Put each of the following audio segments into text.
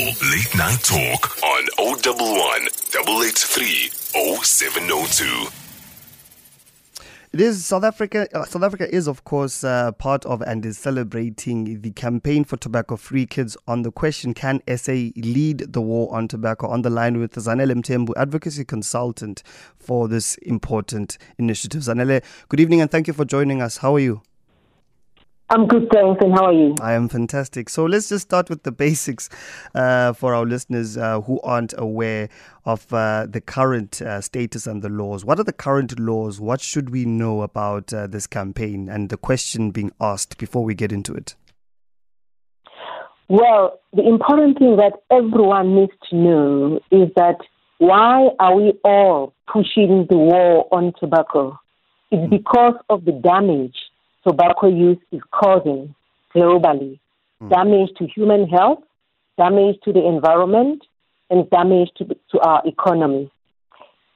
Late Night Talk on 011 883 0702. It is South Africa. Uh, South Africa is, of course, uh, part of and is celebrating the campaign for tobacco-free kids. On the question, can SA lead the war on tobacco? On the line with Zanele Mthembu, advocacy consultant for this important initiative. Zanele, good evening and thank you for joining us. How are you? I'm good, thanks. And how are you? I am fantastic. So let's just start with the basics uh, for our listeners uh, who aren't aware of uh, the current uh, status and the laws. What are the current laws? What should we know about uh, this campaign and the question being asked before we get into it? Well, the important thing that everyone needs to know is that why are we all pushing the war on tobacco? It's because of the damage tobacco use is causing globally mm. damage to human health, damage to the environment, and damage to, to our economy.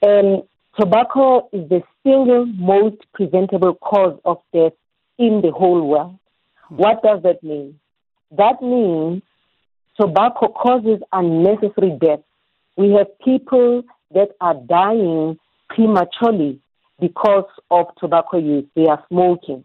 And tobacco is the single most preventable cause of death in the whole world. Mm. What does that mean? That means tobacco causes unnecessary death. We have people that are dying prematurely because of tobacco use. They are smoking.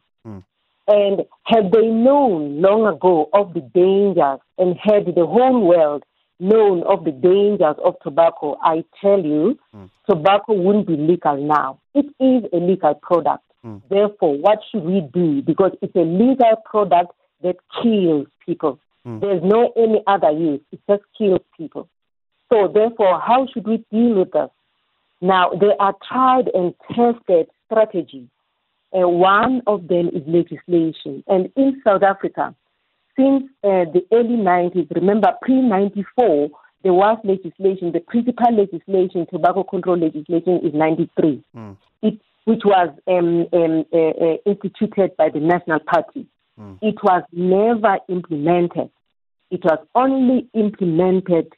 And had they known long ago of the dangers and had the whole world known of the dangers of tobacco, I tell you, mm. tobacco wouldn't be legal now. It is a legal product. Mm. Therefore, what should we do? Because it's a legal product that kills people. Mm. There's no any other use. It just kills people. So therefore, how should we deal with this? Now, there are tried and tested strategies uh, one of them is legislation. And in South Africa, since uh, the early 90s, remember pre 94, there was legislation. The principal legislation, tobacco control legislation, is 93, mm. it, which was um, um, uh, uh, instituted by the National Party. Mm. It was never implemented. It was only implemented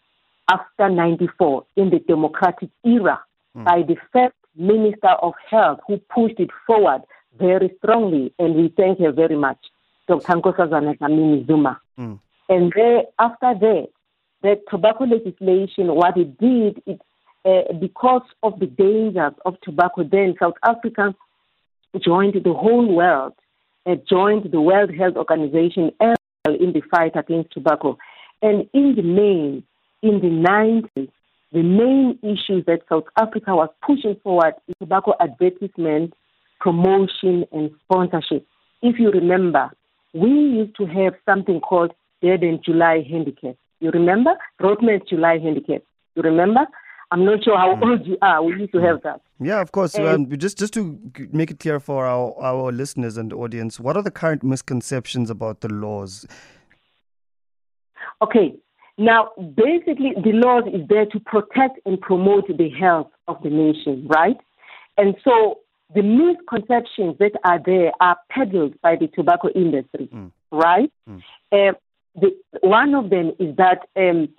after 94 in the democratic era mm. by the first Minister of Health who pushed it forward very strongly, and we thank her very much, Dr. Nkosazana Dlamini Zuma. Mm. And there, after that, the tobacco legislation, what it did, it, uh, because of the dangers of tobacco, then South Africa joined the whole world, uh, joined the World Health Organization in the fight against tobacco. And in the main, in the 90s, the main issues that South Africa was pushing forward is tobacco advertisement promotion and sponsorship. If you remember, we used to have something called Durban July Handicap. You remember? Rothmans July Handicap. You remember? I'm not sure how mm. old you are. We used to have that. Yeah, of course. Um, just just to make it clear for our, our listeners and audience, what are the current misconceptions about the laws? Okay. Now, basically, the laws is there to protect and promote the health of the nation, right? And so the misconceptions that are there are peddled by the tobacco industry, mm. right? Mm. Uh, the, one of them is that um,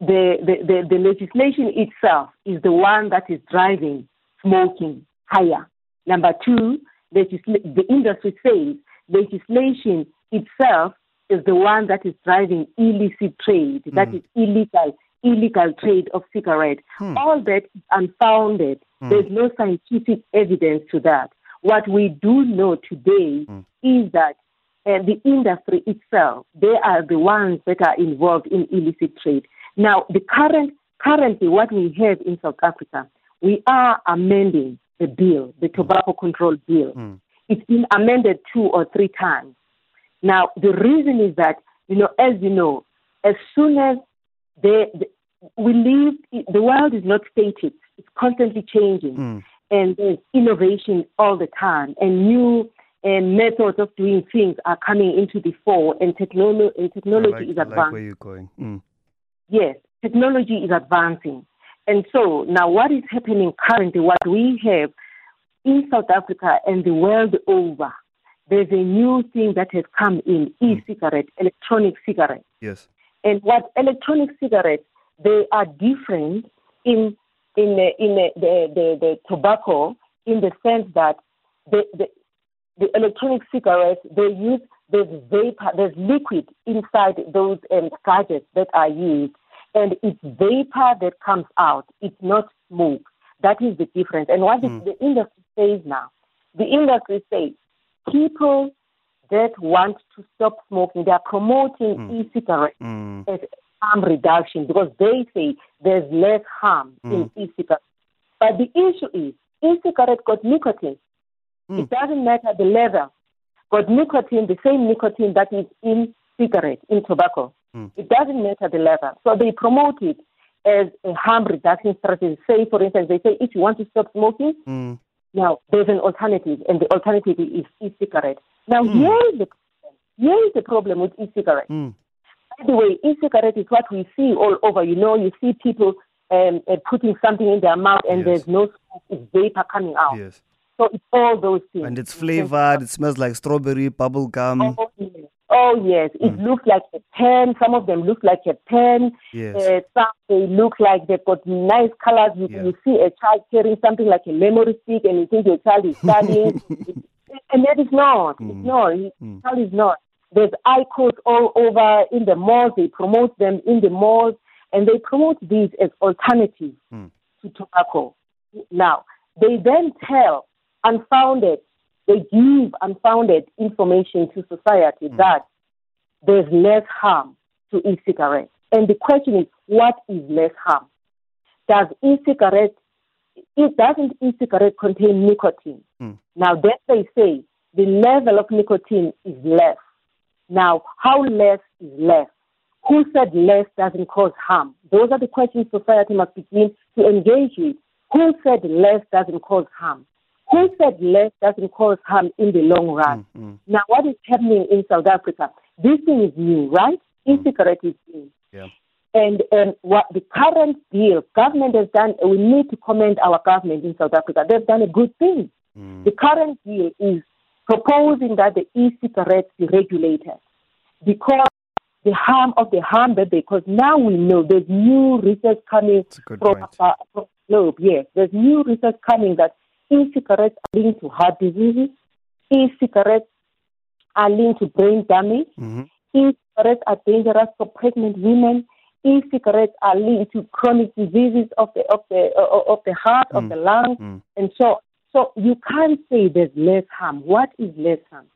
the, the, the, the, legislation itself is the one that is driving smoking higher. Number two, legisl- the industry says legislation itself is the one that is driving illicit trade, mm. that is illegal illegal trade of cigarettes. Hmm. All that is unfounded. Hmm. There's no scientific evidence to that. What we do know today hmm. is that uh, the industry itself, they are the ones that are involved in illicit trade. Now, the current, currently, what we have in South Africa, we are amending the bill, the tobacco control bill. Mm. It's been amended two or three times. Now, the reason is that, you know, as you know, as soon as they, they, we live, the world is not static, constantly changing. Mm. And there's innovation all the time, and new and methods of doing things are coming into the fore, and, technolo- and technology like, is advancing. Like where you're going. Mm. Yes, technology is advancing. And so now, what is happening currently, what we have in South Africa and the world over, there's a new thing that has come in e cigarette, electronic cigarette. Yes. And what electronic cigarettes, they are different in in the, in the, the, the, tobacco in the sense that the, the, the electronic cigarettes they use there's vapor, there's liquid inside those um, gadgets that are used, and it's vapor that comes out. It's not smoke. That is the difference. And what mm. the industry says now, the industry says people that want to stop smoking, they are promoting mm. e-cigarettes mm. as harm reduction because they say there's less harm mm. in e-cigarettes. But the issue is e-cigarette got nicotine. Mm. It doesn't matter the level. Got nicotine, the same nicotine that is in cigarette, in tobacco. Mm. It doesn't matter the level. So they promote it as a harm reduction strategy. Say, for instance, they say if you want to stop smoking, mm. now there's an alternative, and the alternative is e-cigarette. Now mm. here is the problem. Here is the problem with e-cigarette. Mm. By the way, e-cigarette is what we see all over. You know, you see people um, uh, putting something in their mouth and yes. there's no vapor coming out. Yes. So it's all those things. And it's flavored. It smells like strawberry, bubble gum. Oh, yes. Oh, yes. It mm. looks like a pen. Some of them look like a pen. Yes. Uh, some they look like they've got nice colors. You, yeah. you see a child carrying something like a memory stick and you think your child is studying. and that is not. Mm. It's not. Mm. Child is not. There's IQOS all over in the malls. They promote them in the malls and they promote these as alternatives mm. to tobacco. Now, they then tell unfounded, they give unfounded information to society mm. that there's less harm to e-cigarettes. And the question is, what is less harm? Does e-cigarette, it doesn't e-cigarette contain nicotine? Mm. Now, then they say the level of nicotine is less. Now, how less is less? Who said less doesn't cause harm? Those are the questions society must begin to engage with. Who said less doesn't cause harm? Who said less doesn't cause harm in the long run? Mm-hmm. Now, what is happening in South Africa? This thing is new, right? Mm-hmm. Is new. Yeah. And um, what the current deal, government has done, we need to commend our government in South Africa. They've done a good thing. Mm. The current deal is proposing that the e-cigarettes be regulated because the harm of the harm that they cause. Now we know there's new research coming from, uh, from globe. Yes, there's new research coming that e-cigarettes are linked to heart diseases. E-cigarettes are linked to brain damage. Mm-hmm. E-cigarettes are dangerous for pregnant women. E-cigarettes are linked to chronic diseases of the of the uh, of the heart, mm. of the lungs, mm. and so so you can't say there's less harm. What is less harm?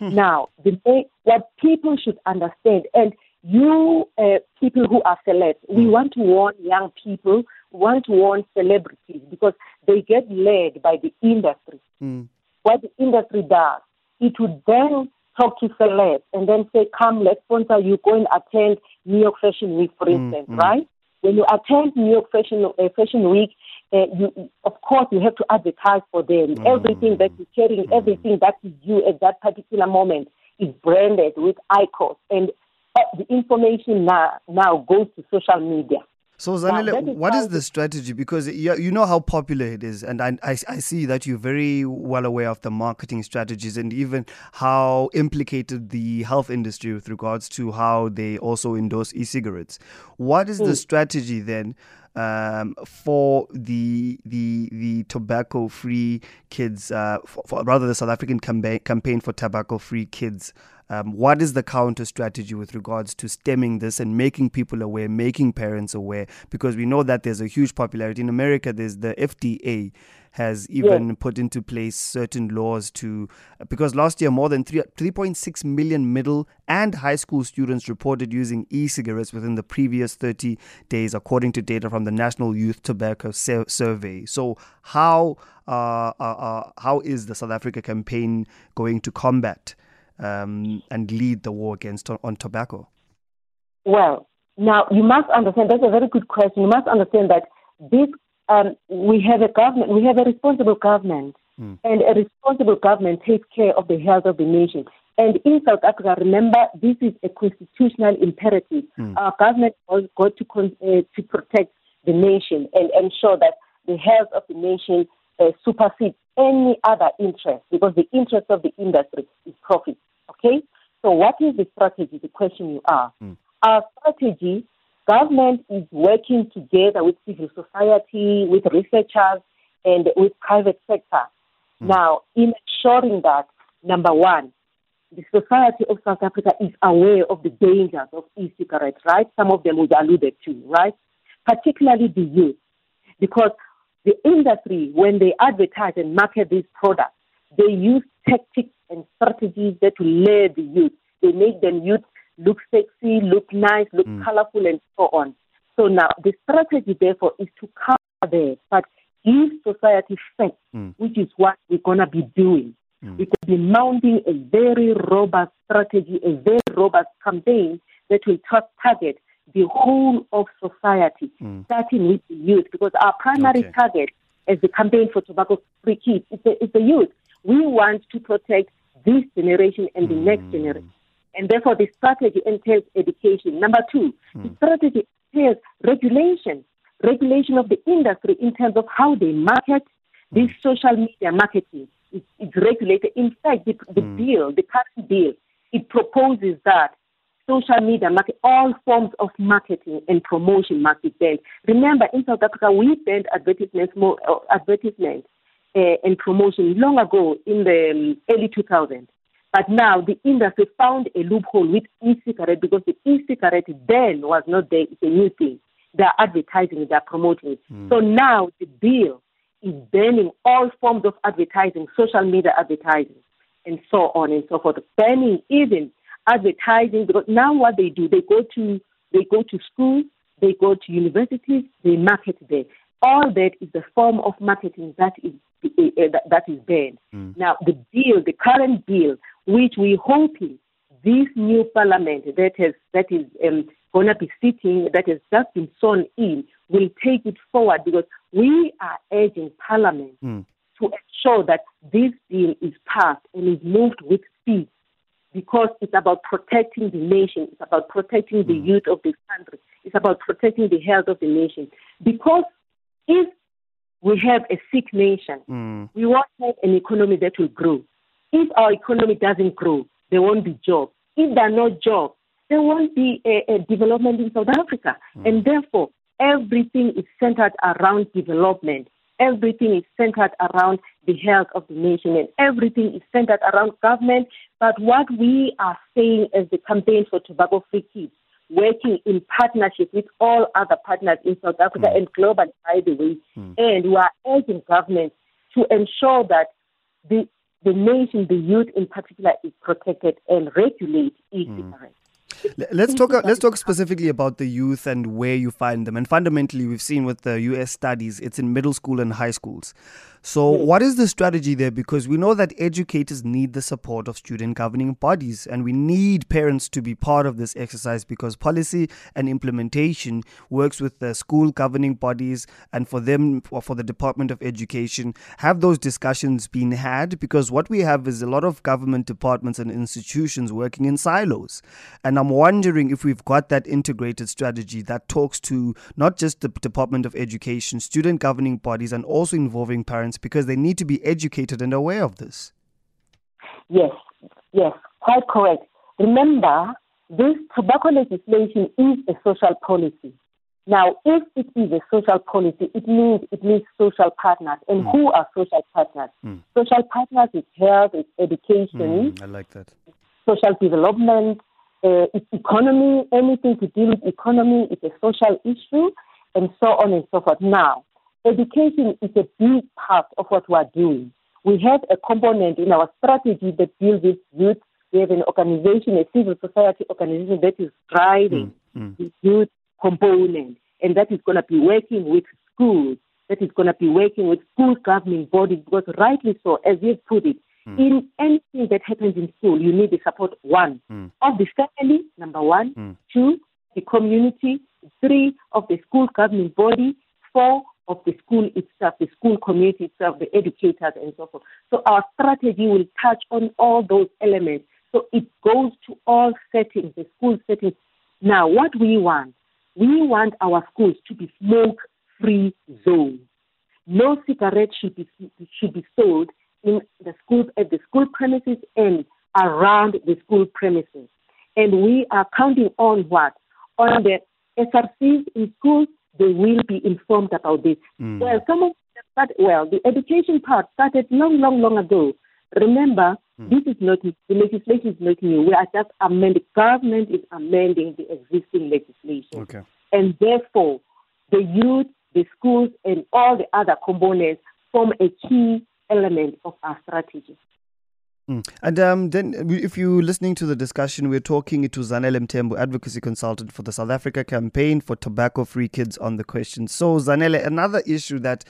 Hmm. Now, the what people should understand, and you uh, people who are celebs, we hmm. want to warn young people, want to warn celebrities because they get led by the industry. Mm. What the industry does, it would then talk to celebs and then say, come, let's sponsor you, go and attend New York Fashion Week, for hmm, instance, right? When you attend New York Fashion, uh, Fashion Week, uh, you, of course, you have to advertise for them. Mm. Everything that you're carrying, mm. everything that is you at that particular moment is branded with IQOS. And uh, the information now, now goes to social media. So, Zanele, what is the strategy? Because you know how popular it is, and I, I, I, see that you're very well aware of the marketing strategies and even how implicated the health industry with regards to how they also endorse e cigarettes. What is mm. the strategy then um, for the the the tobacco free kids, uh, for, for, rather the South African campaign campaign for tobacco free kids. Um, what is the counter strategy with regards to stemming this and making people aware, making parents aware? Because we know that there's a huge popularity in America. There's the FDA has even yeah. put into place certain laws to because last year more than 3, 3.6 million middle and high school students reported using e-cigarettes within the previous 30 days according to data from the National Youth Tobacco Survey. So how uh, uh, uh, how is the South Africa campaign going to combat um, and lead the war against on tobacco? Well now you must understand that's a very good question. You must understand that this um, we have a government, we have a responsible government, mm. and a responsible government takes care of the health of the nation. And in South Africa, remember, this is a constitutional imperative. Mm. Our government has got to con- uh, to protect the nation and ensure that the health of the nation uh, supersedes any other interest, because the interest of the industry is profit. Okay, so what is the strategy? The question you ask. Mm. Our strategy government is working together with civil society, with researchers, and with private sector. Mm. Now, in ensuring that, number one, the society of South Africa is aware of the dangers of e-cigarettes, right? Some of them we alluded to, right? Particularly the youth, because the industry, when they advertise and market these products, they use tactics and strategies that will lure the youth. They make them youth look sexy, look nice, look mm. colorful, and so on. So now the strategy, therefore, is to cover that, but give society facts, mm. which is what we're going to be doing. Mm. We could be mounting a very robust strategy, a very robust campaign that will target the whole of society, mm. starting with the youth, because our primary okay. target as the campaign for tobacco free kids is the, is the youth. We want to protect this generation and the mm. next generation. And therefore, the strategy entails education. Number two, mm. the strategy entails regulation, regulation of the industry in terms of how they market this mm. social media marketing. It's, it's regulated. In fact, the, the mm. bill, the current bill, it proposes that social media market, all forms of marketing and promotion must be banned. Remember, in South Africa, we banned advertisements, more, uh, advertisements uh, and promotion long ago in the um, early 2000s. But now the industry found a loophole with e-cigarette because the e-cigarette then was not there. It's a new thing. They're advertising, they're promoting. Mm. So now the bill is banning all forms of advertising, social media advertising, and so on and so forth. Banning even advertising because now what they do, they go to they go to schools, they go to universities, they market there. All that is the form of marketing that is uh, that is banned. Mm. Now the bill, the current bill, which we're hoping this new parliament that has that is um, going to be sitting, that has just been sworn in, will take it forward because we are urging parliament mm. to ensure that this bill is passed and is moved with speed because it's about protecting the nation, it's about protecting the mm. youth of this country, it's about protecting the health of the nation. Because if we have a sick nation, mm. we won't have an economy that will grow. If our economy doesn't grow, there won't be jobs. If there are no jobs, there won't be a, a development in South Africa. Mm. And therefore, everything is centered around development. Everything is centered around the health of the nation, and everything is centered around government. But what we are saying as the campaign for tobacco free kids, working in partnership with all other partners in South Africa mm. and globally, by the way, mm. and we are urging government to ensure that the the nation, the youth in particular, is protected and regulate e-cigarettes. Mm. Let's talk. Uh, let's talk specifically about the youth and where you find them. And fundamentally, we've seen with the U.S. studies, it's in middle school and high schools. So, hmm. what is the strategy there? Because we know that educators need the support of student governing bodies, and we need parents to be part of this exercise because policy and implementation works with the school governing bodies, and for them, or for the Department of Education, have those discussions been had? Because what we have is a lot of government departments and institutions working in silos, and I'm wondering if we've got that integrated strategy that talks to not just the Department of Education, student governing bodies, and also involving parents parents because they need to be educated and aware of this. Yes, yes, quite correct. Remember, this tobacco legislation is a social policy. Now, if it is a social policy, it means it needs social partners. And mm. who are social partners? Mm. Social partners is health, it's education. Mm, I like that. Social development, uh, it's economy, anything to do with economy, it's a social issue, and so on and so forth. Now, education is a big part of what we're doing. We have a component in our strategy that deals with youth. We have an organization, a civil society organization that is driving mm, mm. the youth component, and that is going to be working with schools, that is going to be working with school governing bodies, because rightly so, as you've put it, mm. in anything that happens in school, you need the support, one, mm. of the family, number one, mm. two, the community, three, of the school governing body, four, of the school itself, the school community itself, the educators, and so forth. So our strategy will touch on all those elements. So it goes to all settings, the school settings. Now, what we want, we want our schools to be smoke-free zones. No cigarettes should be should be sold in the school at the school premises and around the school premises. And we are counting on what? On the SRCs in schools they will be informed about this. Mm. Well, some of that, well, the education part started long, long, long ago. Remember, Mm. This is not the legislation is not new. We are just amending. Government is amending the existing legislation, okay. and therefore the youth, the schools, and all the other components form a key element of our strategy. Mm. And um, then, if you're listening to the discussion, we're talking to Zanele Mthembu, advocacy consultant for the South Africa campaign for tobacco free kids on the question. So, Zanele, another issue that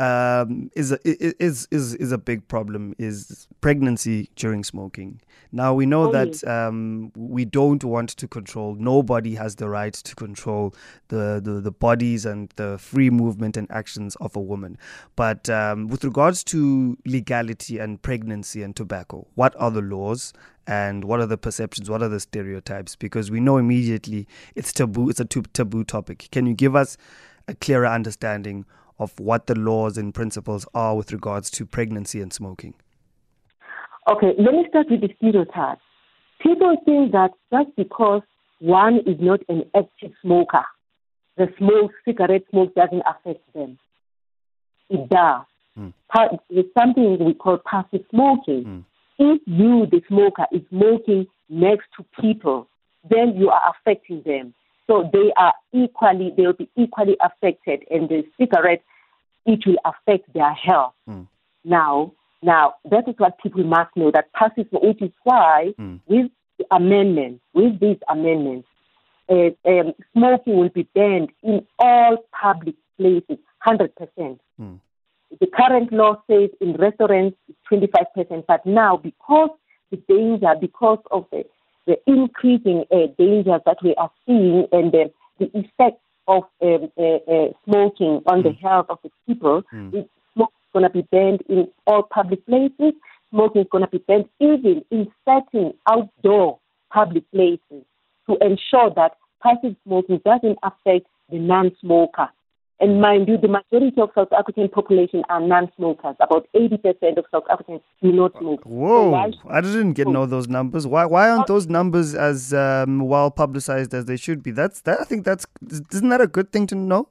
um, is, a, is is is a big problem is pregnancy during smoking. Now we know oh, that um, we don't want to control. Nobody has the right to control the, the, the bodies and the free movement and actions of a woman. But um, with regards to legality and pregnancy and tobacco, what are the laws? and what are the perceptions what are the stereotypes because we know immediately it's taboo it's a taboo topic can you give us a clearer understanding of what the laws and principles are with regards to pregnancy and smoking? Okay, let me start with the stereotype. People think that just because one is not an active smoker, the smoke, cigarette smoke doesn't affect them. It does. Mm. It's something we call passive smoking. Mm. If you, the smoker, is smoking next to people, then you are affecting them. So they are equally, they will be equally affected, and the cigarette, it will affect their health. Mm. Now, now that is what people must know. That passive, which is why mm. with the amendment, with these amendments, uh, um, smoking will be banned in all public places, hundred percent. Mm. The current law says in restaurants it's 25%, but now because the danger, because of the the increasing uh, dangers that we are seeing and the, the effects of um, uh, uh, smoking on mm. the health of the people. Mm. Smoking is going to be banned in all public places. Smoking is going to be banned even in certain outdoor public places to ensure that passive smoking doesn't affect the non-smoker. And mind you, the majority of South African population are non-smokers. About 80% of South Africans do not smoke. Whoa, so I didn't get know those numbers. Why why aren't those numbers as um, well publicized as they should be? That's that. I think that's isn't that a good thing to know?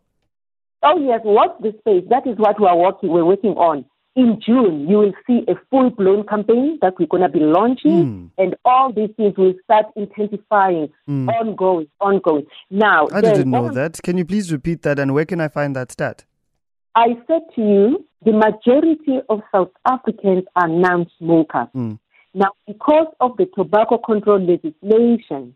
Oh yes, watch the space. That is what we are working. We're working on in June, you will see a full blown campaign that we're going to be launching, mm. and all these things will start intensifying, mm. ongoing, ongoing. Now, I didn't know that. Can you please repeat that, and where can I find that stat? I said to you, the majority of South Africans are non smokers. Mm. Now, because of the tobacco control legislation,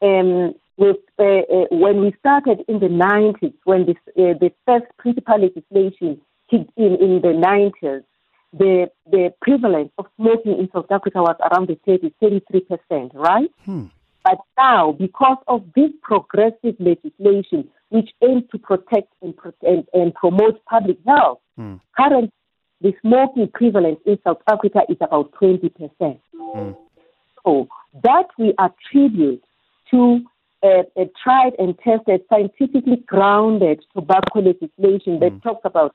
um, with, uh, uh, when we started in the 90s, when this, uh, the first principal legislation in in the 90s, the, the prevalence of smoking in South Africa was around the 30, 33%, right? Hmm. But now, because of this progressive legislation, which aims to protect and, and, and promote public health, hmm. currently the smoking prevalence in South Africa is about 20%. Hmm. So that we attribute to a, a, tried and tested, scientifically grounded tobacco legislation that hmm. talks about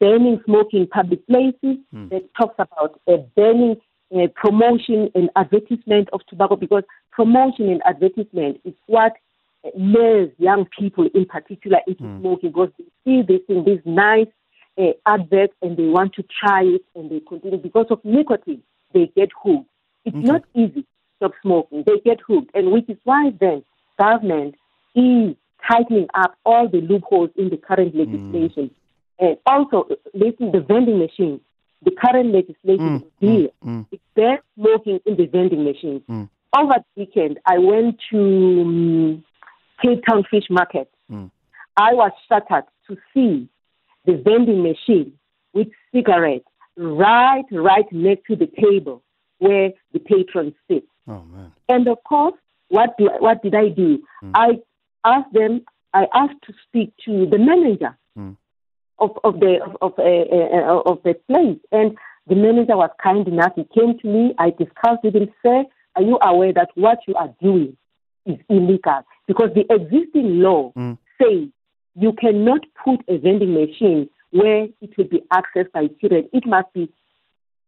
banning smoking in public places, mm. that talks about uh, banning uh, promotion and advertisement of tobacco because promotion and advertisement is what lures young people in particular into mm. smoking because they see this in these nice uh, adverts and they want to try it and they continue because of nicotine they get hooked. It's okay. not easy to stop smoking. They get hooked and which is why then government is tightening up all the loopholes in the current hmm. legislation. Mm. And also, listen, the vending machine, the current legislation mm, here, mm, mm. smoking in the vending machines. Mm. Over the weekend, I went to um, Cape Town Fish Market. Mm. I was shattered to see the vending machine with cigarettes right, right next to the table where the patrons sit. Oh, man. And of course, what, do, what did I do? Mm. I asked them, I asked to speak to the manager of, of the of, of, uh, uh, of the place. And the manager was kind enough. He came to me. I discussed with him. Said, "Are you aware that what you are doing is illegal? Because the existing law mm. says you cannot put a vending machine where it will be accessed by children. It must be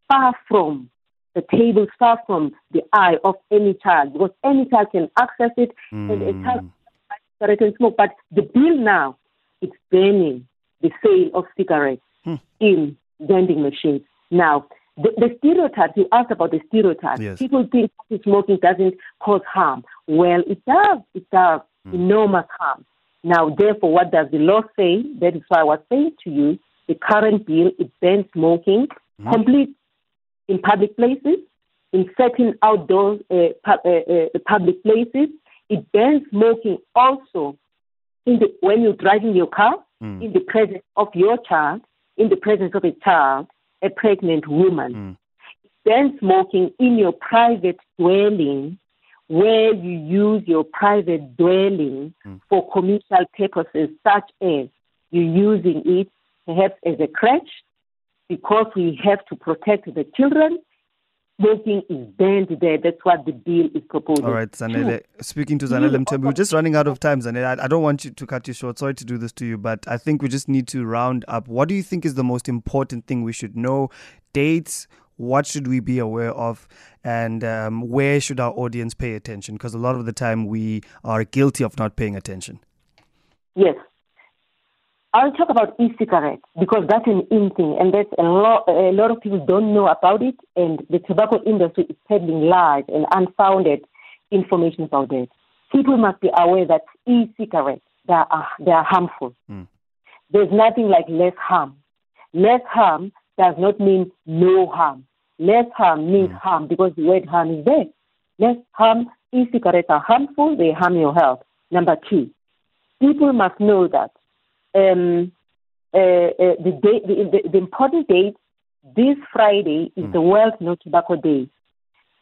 far from the table, far from the eye of any child, because any child can access it, mm. and a child can smoke. But the bill now, it's banning the sale of cigarettes hmm. in vending machines. Now, the, the stereotypes, you asked about the stereotypes. Yes. People think smoking doesn't cause harm. Well, it does. It does Hmm. enormous harm. Now, therefore, what does the law say? That is why I was saying to you, the current bill, it bans smoking Hmm. complete in public places, in certain outdoor uh, pu- uh, uh, public places. It bans smoking also in the, when you're driving your car, Mm. in the presence of your child, in the presence of a child, a pregnant woman. Mm. Then smoking in your private dwelling, where you use your private dwelling Mm. for commercial purposes, such as you using it perhaps as a crutch, because we have to protect the children. Smoking is banned there. That's what the bill is proposing. All right, Zanele. Speaking to Zanele Mthembu, we're just running out of time, Zanele. I, I don't want you to cut you short. Sorry to do this to you, but I think we just need to round up. What do you think is the most important thing we should know? Dates, what should we be aware of? And um, where should our audience pay attention? Because a lot of the time we are guilty of not paying attention. Yes. I'll talk about e-cigarettes because that's an in thing, and that's a lot. A lot of people don't know about it, and the tobacco industry is peddling lies and unfounded information about it. People must be aware that e-cigarettes they are they are harmful. Mm. There's nothing like less harm. Less harm does not mean no harm. Less harm means harm because the word harm is there. Less harm. E-cigarettes are harmful. They harm your health. Number two, people must know that um, uh, uh, the, day, the, the, the important date this Friday is the World No Tobacco Day.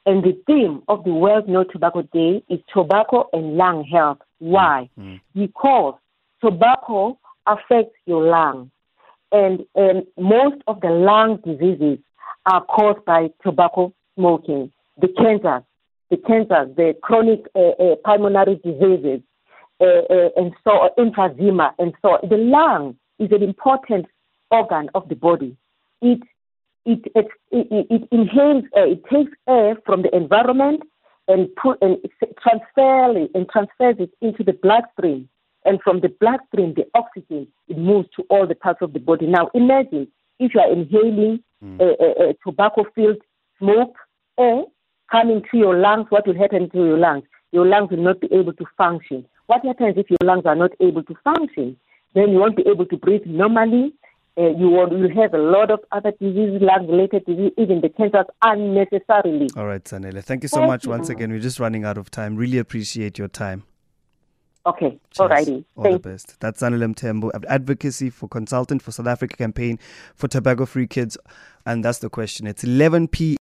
And the theme of the World No Tobacco Day is tobacco and lung health. Why? Mm. Because tobacco affects your lungs. And um, most of the lung diseases are caused by tobacco smoking. The cancers, the cancers, the chronic uh, uh, pulmonary diseases, and so emphysema, and so the lung is an important organ of the body. It it it, it, it inhales air, it takes air from the environment and put and transfer and transfers it into the bloodstream. And from the bloodstream, the oxygen it moves to all the parts of the body. Now, imagine if you are inhaling hmm. a, a, a tobacco-filled smoke air coming to your lungs. What will happen to your lungs? Your lungs will not be able to function. What happens if your lungs are not able to function? Then you won't be able to breathe normally. Uh, you will you have a lot of other diseases, lung-related disease, even the cancers unnecessarily. All right, Zanele. Thank you so Thank much once again. We're just running out of time. Really appreciate your time. Okay, Cheers. alrighty. All Thank the best. That's Zanele Tembo, advocacy for consultant for South Africa campaign for tobacco free kids. And that's the question. It's 11 p.